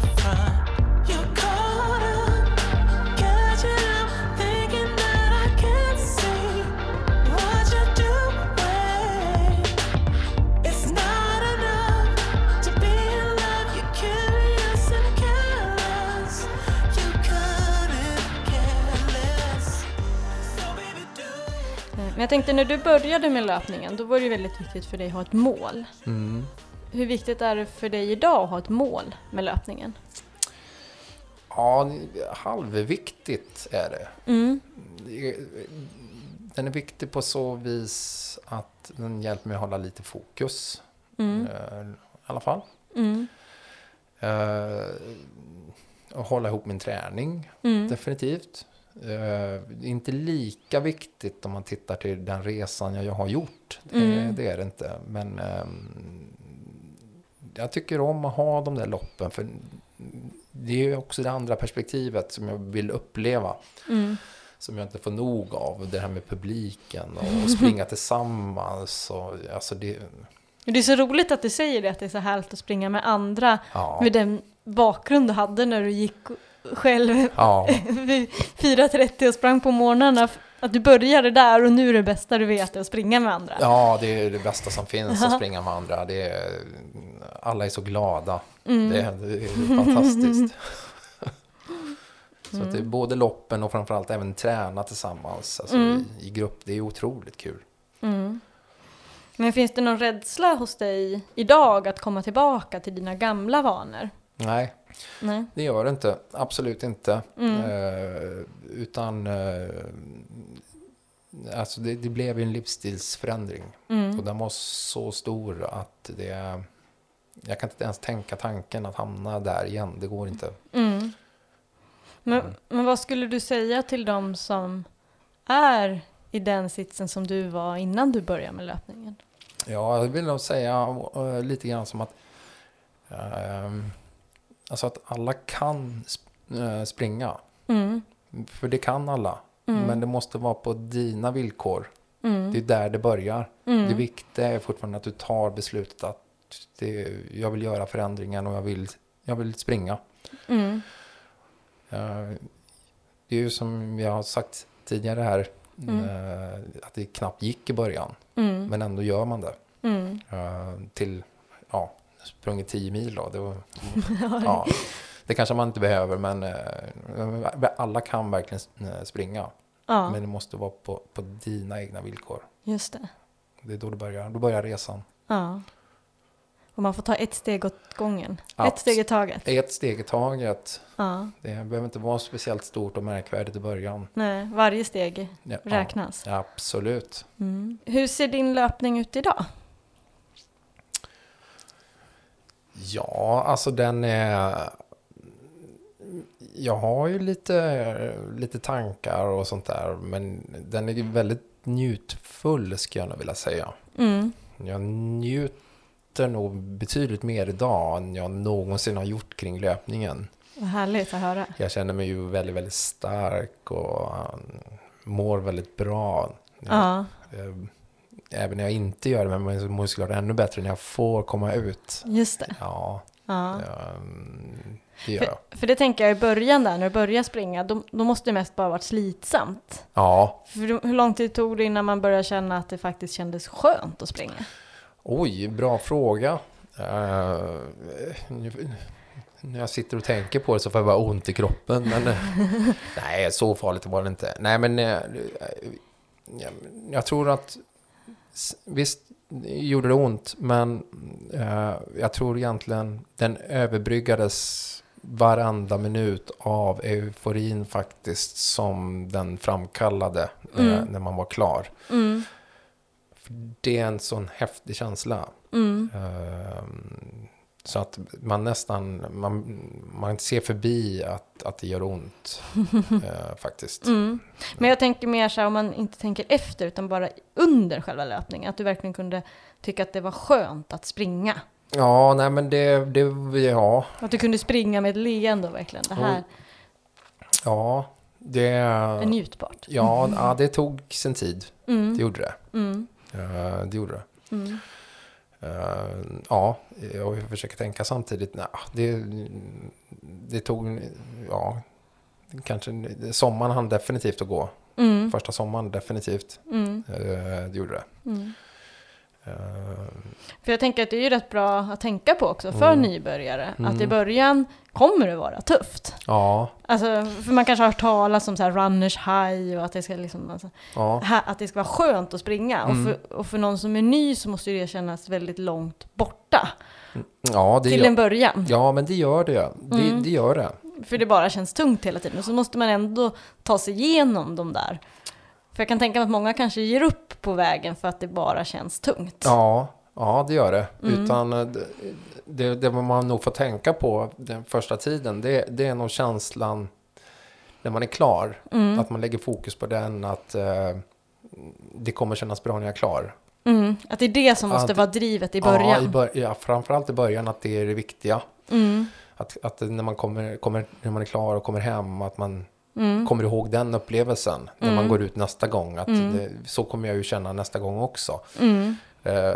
jag tänkte när du började med löpningen, då var det ju väldigt viktigt för dig att ha ett mål. Mm. Hur viktigt är det för dig idag att ha ett mål med löpningen? Ja, halvviktigt är det. Mm, Den är viktig på så vis att den hjälper mig att hålla lite fokus. mm, eh, I alla fall. mm, Eh, och hålla ihop min träning, mm, definitivt. Eh, inte lika viktigt om man tittar till den resan jag har gjort. Det, Mm. det är det inte. Men ehm, jag tycker om att ha de där loppen. För det är ju också det andra perspektivet som jag vill uppleva. mm. Som jag inte får nog av. Det här med publiken och, och springa tillsammans. Och, alltså det, Det är så roligt att du säger det, att det är så härligt att springa med andra ja, med den bakgrund du hade när du gick själv ja, vid 4.30 och sprang på morgnarna. Att du började där och nu är det bästa du vet att springa med andra. ja, det är det bästa som finns att springa med andra. Det är, alla är så glada. Mm. Det, är- det är fantastiskt. Så att det är både loppen och framförallt även träna tillsammans alltså Mm. i, i grupp. Det är otroligt kul. Mm. Men finns det någon rädsla hos dig idag att komma tillbaka till dina gamla vanor? Nej, Nej. det gör det inte. Absolut inte. Mm. Eh, utan eh, alltså det, det blev ju en livsstilsförändring. Mm. Och den var så stor att det... Jag kan inte ens tänka tanken att hamna där igen. Det går inte. Mm. Men, Mm. men vad skulle du säga till dem som är i den sitsen som du var innan du började med löpningen? Ja, jag vill nog säga eh, lite grann som att... ehm, alltså att alla kan eh, springa. Mm. För det kan alla. Mm. Men det måste vara på dina villkor. Mm. Det är där det börjar. Mm. Det viktiga är fortfarande att du tar beslutet att det, jag vill göra förändringen och jag vill, jag vill springa. Eh, Det är ju som jag har sagt tidigare här, eh, att det knappt gick i början. Men ändå gör man det. Eh, Till, ja, sprungit 10 mil då. Det, var, ja, det kanske man inte behöver, men eh, alla kan verkligen eh, springa. Ja, Men det måste vara på, på dina egna villkor. just det. Det är då det börjar. Då börjar resan. Ja. Och man får ta ett steg åt gången. Ett Abs- steg i taget. Ett steg i taget. Ja. Det behöver inte vara speciellt stort och märkvärdigt i början. Nej, varje steg Ja, räknas. Ja, absolut. Mm. Hur ser din löpning ut idag? Ja, alltså den är... Jag har ju lite, lite tankar och sånt där. Men den är väldigt njutfull skulle jag nog vilja säga. Mm. Jag njuter nog betydligt mer idag än jag någonsin har gjort kring löpningen. Vad härligt att höra. Jag känner mig ju väldigt, väldigt stark och um, mår väldigt bra. Ja, Eh, Även när jag inte gör det, men jag mår såklart ännu bättre när jag får komma ut. just det. Ja, Ja. um, det gör jag. För, för det tänker jag i början där, när du börjar springa, då, då måste det mest bara varit slitsamt. Ja, För hur lång tid tog det innan man började känna att det faktiskt kändes skönt att springa? oj, bra fråga. Nu- när jag sitter och tänker på det så får jag bara ont i kroppen. Men eh, nej, så farligt var det inte. Nej, men eh, jag, jag tror att visst gjorde det ont, men eh, jag tror egentligen den överbryggades varenda minut av euforin faktiskt som den framkallade eh, Mm. när man var klar. Mm. Det är en sån häftig känsla. Mm. Ehm, Så att man nästan, man, man ser förbi att, att det gör ont eh, faktiskt. Mm. Men jag tänker mer så här om man inte tänker efter utan bara under själva löpningen. Att du verkligen kunde tycka att det var skönt att springa. Ja, nej men det, det ja, Att du kunde springa med ett leende verkligen. Det här ja, det, är njutbart. ja, ja, det tog sin tid. Mm. Det gjorde det. Mm. Eh, det gjorde det. Mm. Eh, ja, jag försöker tänka samtidigt. Nej, det, det tog, ja, kanske, sommaren hann definitivt att gå. Mm. Första sommaren definitivt. Mm. Eh, det gjorde det. Mm. Eh, För jag tänker att det är ju rätt bra att tänka på också för Mm. nybörjare. Att i Mm. början kommer det vara tufft. ja, Alltså, för man kanske har hört talas om så här runners high och att det ska liksom, alltså, ja, att det ska vara skönt att springa. Mm. Och, för, och för någon som är ny så måste det kännas väldigt långt borta ja, det till gör, en början. ja, men det gör det. Det, Mm. det gör det. För det bara känns tungt hela tiden. Och så måste man ändå ta sig igenom de där. För jag kan tänka mig att många kanske ger upp på vägen för att det bara känns tungt. Ja, ja, det gör det. Mm. Utan eh, det, det, man nog får tänka på den första tiden, det, det är nog känslan när man är klar. Mm. Att man lägger fokus på den, att eh, det kommer kännas bra när jag är klar. Mm. Att det är det som måste det- vara drivet i Ja, i början. bör, ja, framförallt i början att det är det viktiga. Mm. Att, att när, man kommer, kommer, när man är klar och kommer hem, att man Mm. kommer ihåg den upplevelsen när man Mm. går ut nästa gång. Att Mm. det, så kommer jag ju känna nästa gång också. Mm. Eh,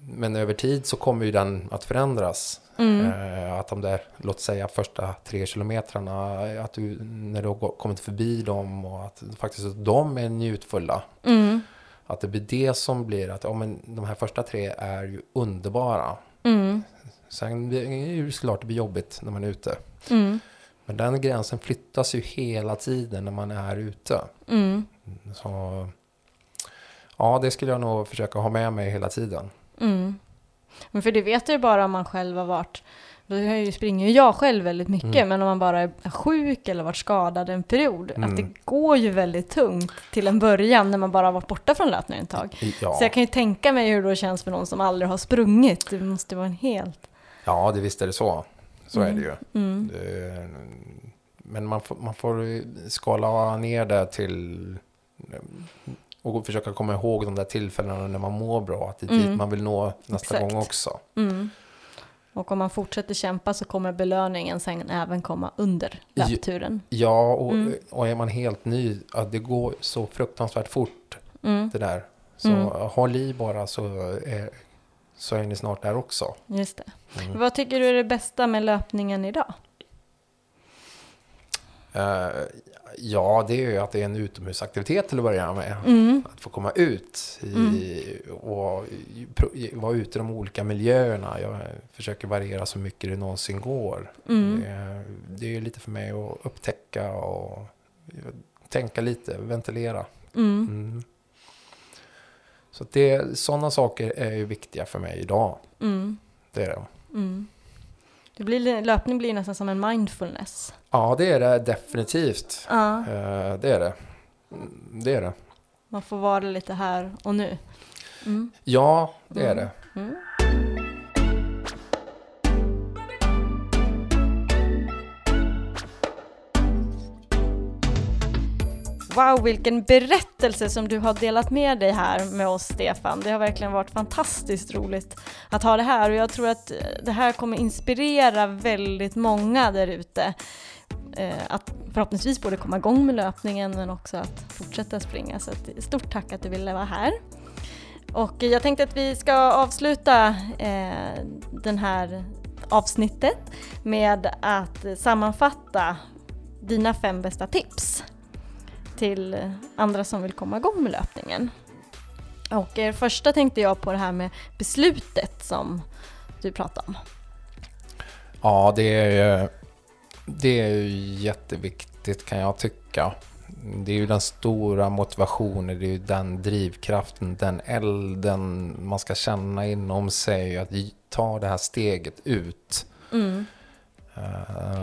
men över tid så kommer ju den att förändras. Mm. Eh, att de där, låt säga första tre kilometrarna, att du, när du har kommit förbi dem och att faktiskt att de är njutfulla. Att det blir det som blir att ja, men de här första tre är ju underbara. Mm. Sen blir det ju såklart det blir jobbigt när man är ute. Mm. Men den gränsen flyttas ju hela tiden när man är ute. Mm. Så ja, det skulle jag nog försöka ha med mig hela tiden. Mm. Men för det vet ju bara om man själv har varit, då springer ju jag själv väldigt mycket, Mm. men om man bara är sjuk eller varit skadad en period, att Mm. det går ju väldigt tungt till en början när man bara har varit borta från löpningen ett tag. Ja, Så jag kan ju tänka mig hur det känns för någon som aldrig har sprungit. Det måste vara en helt... ja det visst är det så. Så är det ju. Mm. Det, men man får, man får skala ner det till och försöka komma ihåg de där tillfällena när man mår bra. Att det är dit Mm. man vill nå nästa Exakt. gång också. Mm. Och om man fortsätter kämpa så kommer belöningen sen även komma under Ja. löpturen. Ja, och, Mm. och är man helt ny, att det går så fruktansvärt fort Mm. det där. Så Mm. håll i bara så är, så är ni snart där också. Just det. Mm. Vad tycker du är det bästa med löpningen idag? Eh, ja, det är ju att det är en utomhusaktivitet till att börja med. Mm. Att få komma ut i, och i- pro- i- vara ute i de olika miljöerna. Jag försöker variera så mycket det någonsin går. Mm. Det, det är ju lite för mig att upptäcka och tänka lite, ventilera. Mm. Så att det, sådana saker är ju viktiga för mig idag. Mm. Det är det. Det blir, löpning blir nästan som en mindfulness. Ja, det är det definitivt. Ja, Eh, det är det. Mm, Det är det. man får vara lite här och nu. Mm. Ja, det är det. Wow, vilken berättelse som du har delat med dig här med oss, Stefan. Det har verkligen varit fantastiskt roligt att ha det här och jag tror att eh, det här kommer inspirera väldigt många där ute. Eh, att förhoppningsvis både komma igång med löpningen men också att fortsätta springa. Så eh, stort tack att du ville vara här. Och jag tänkte att vi ska avsluta eh, den här avsnittet med att sammanfatta dina fem bästa tips till andra som vill komma igång med löpningen. Och eh, första tänkte jag på det här med beslutet som du pratade om. Ja, det är, ju- det är ju jätteviktigt kan jag tycka. Det är ju den stora motivationen, det är ju den drivkraften, den elden man ska känna inom sig. Att ta det här steget ut. Mm,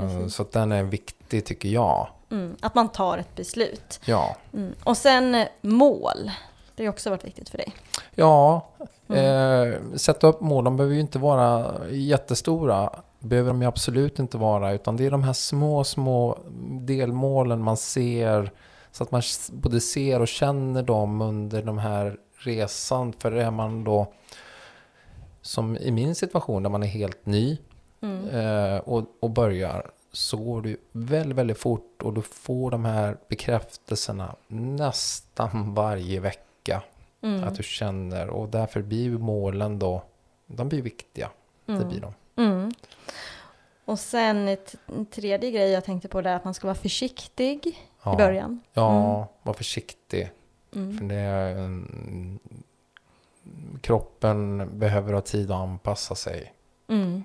Precis. Så den är viktig tycker jag. Mm, att man tar ett beslut. Ja, Mm. Och sen eh, mål. Det har också varit viktigt för dig. ja eh, sätta upp mål. De behöver ju inte vara jättestora. behöver de ju absolut inte vara. Utan det är de här små, små delmålen man ser. Så att man både ser och känner dem under de här resan. För är man då, som i min situation, där man är helt ny eh, och, och börjar, så går det ju väldigt, väldigt fort och du får de här bekräftelserna nästan varje vecka. Att du känner och därför blir målen då, de blir viktiga. Det blir de. Mm. Och sen ett, en tredje grej jag tänkte på det är att man ska vara försiktig Ja. i början. Ja, var försiktig. För det är en, kroppen behöver ha tid att anpassa sig. Mm.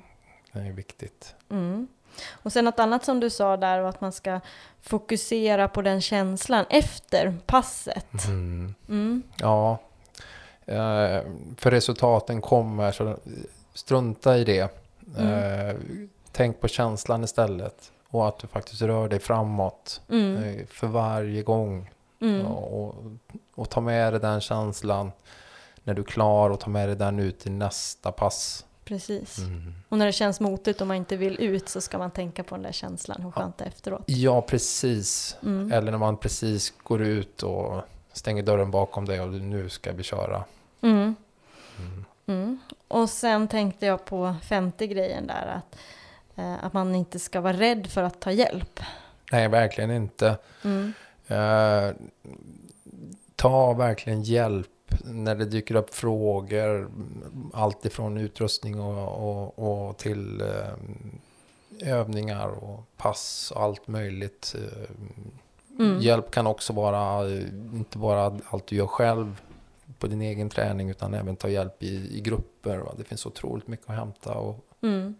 Det är viktigt. Mm. Och sen något annat som du sa där var att man ska fokusera på den känslan efter passet. Mm. Mm. Ja, eh, för resultaten kommer, så strunta i det. Eh, tänk på känslan istället. Och att du faktiskt rör dig framåt Mm. eh, för varje gång. Mm. Och, och ta med dig den känslan när du är klar och ta med dig den ut till nästa pass. Precis. Mm. Och när det känns motigt och man inte vill ut så ska man tänka på den där känslan, hur skönt det är efteråt. Ja, precis. Mm. Eller när man precis går ut och stänger dörren bakom dig och nu ska vi köra. Mm. Mm. Och sen tänkte jag på femte grejen där, att, eh, att man inte ska vara rädd för att ta hjälp. Nej, verkligen inte. Mm. Eh, ta verkligen hjälp när det dyker upp frågor. Allt ifrån utrustning och, och, och till eh, övningar och pass och allt möjligt. Eh, Mm. Hjälp kan också vara eh, inte bara allt du gör själv på din egen träning utan även ta hjälp i, i grupper. Va? Det finns otroligt mycket att hämta. Och, Mm.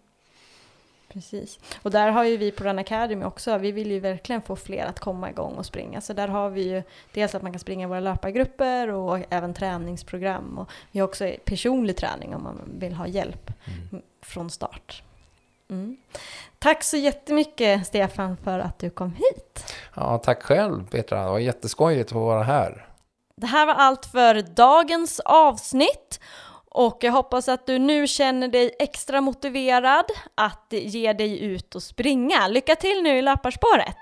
Precis. Och där har ju vi på Run Academy också, vi vill ju verkligen få fler att komma igång och springa. Så där har vi ju dels att man kan springa i våra löpargrupper och även träningsprogram. Och vi har också personlig träning om man vill ha hjälp m- från start. Mm. Tack så jättemycket Stefan för att du kom hit. ja, tack själv Petra, det var jätteskojigt att vara här. Det här var allt för dagens avsnitt och jag hoppas att du nu känner dig extra motiverad att ge dig ut och springa. Lycka till nu i löparspåret!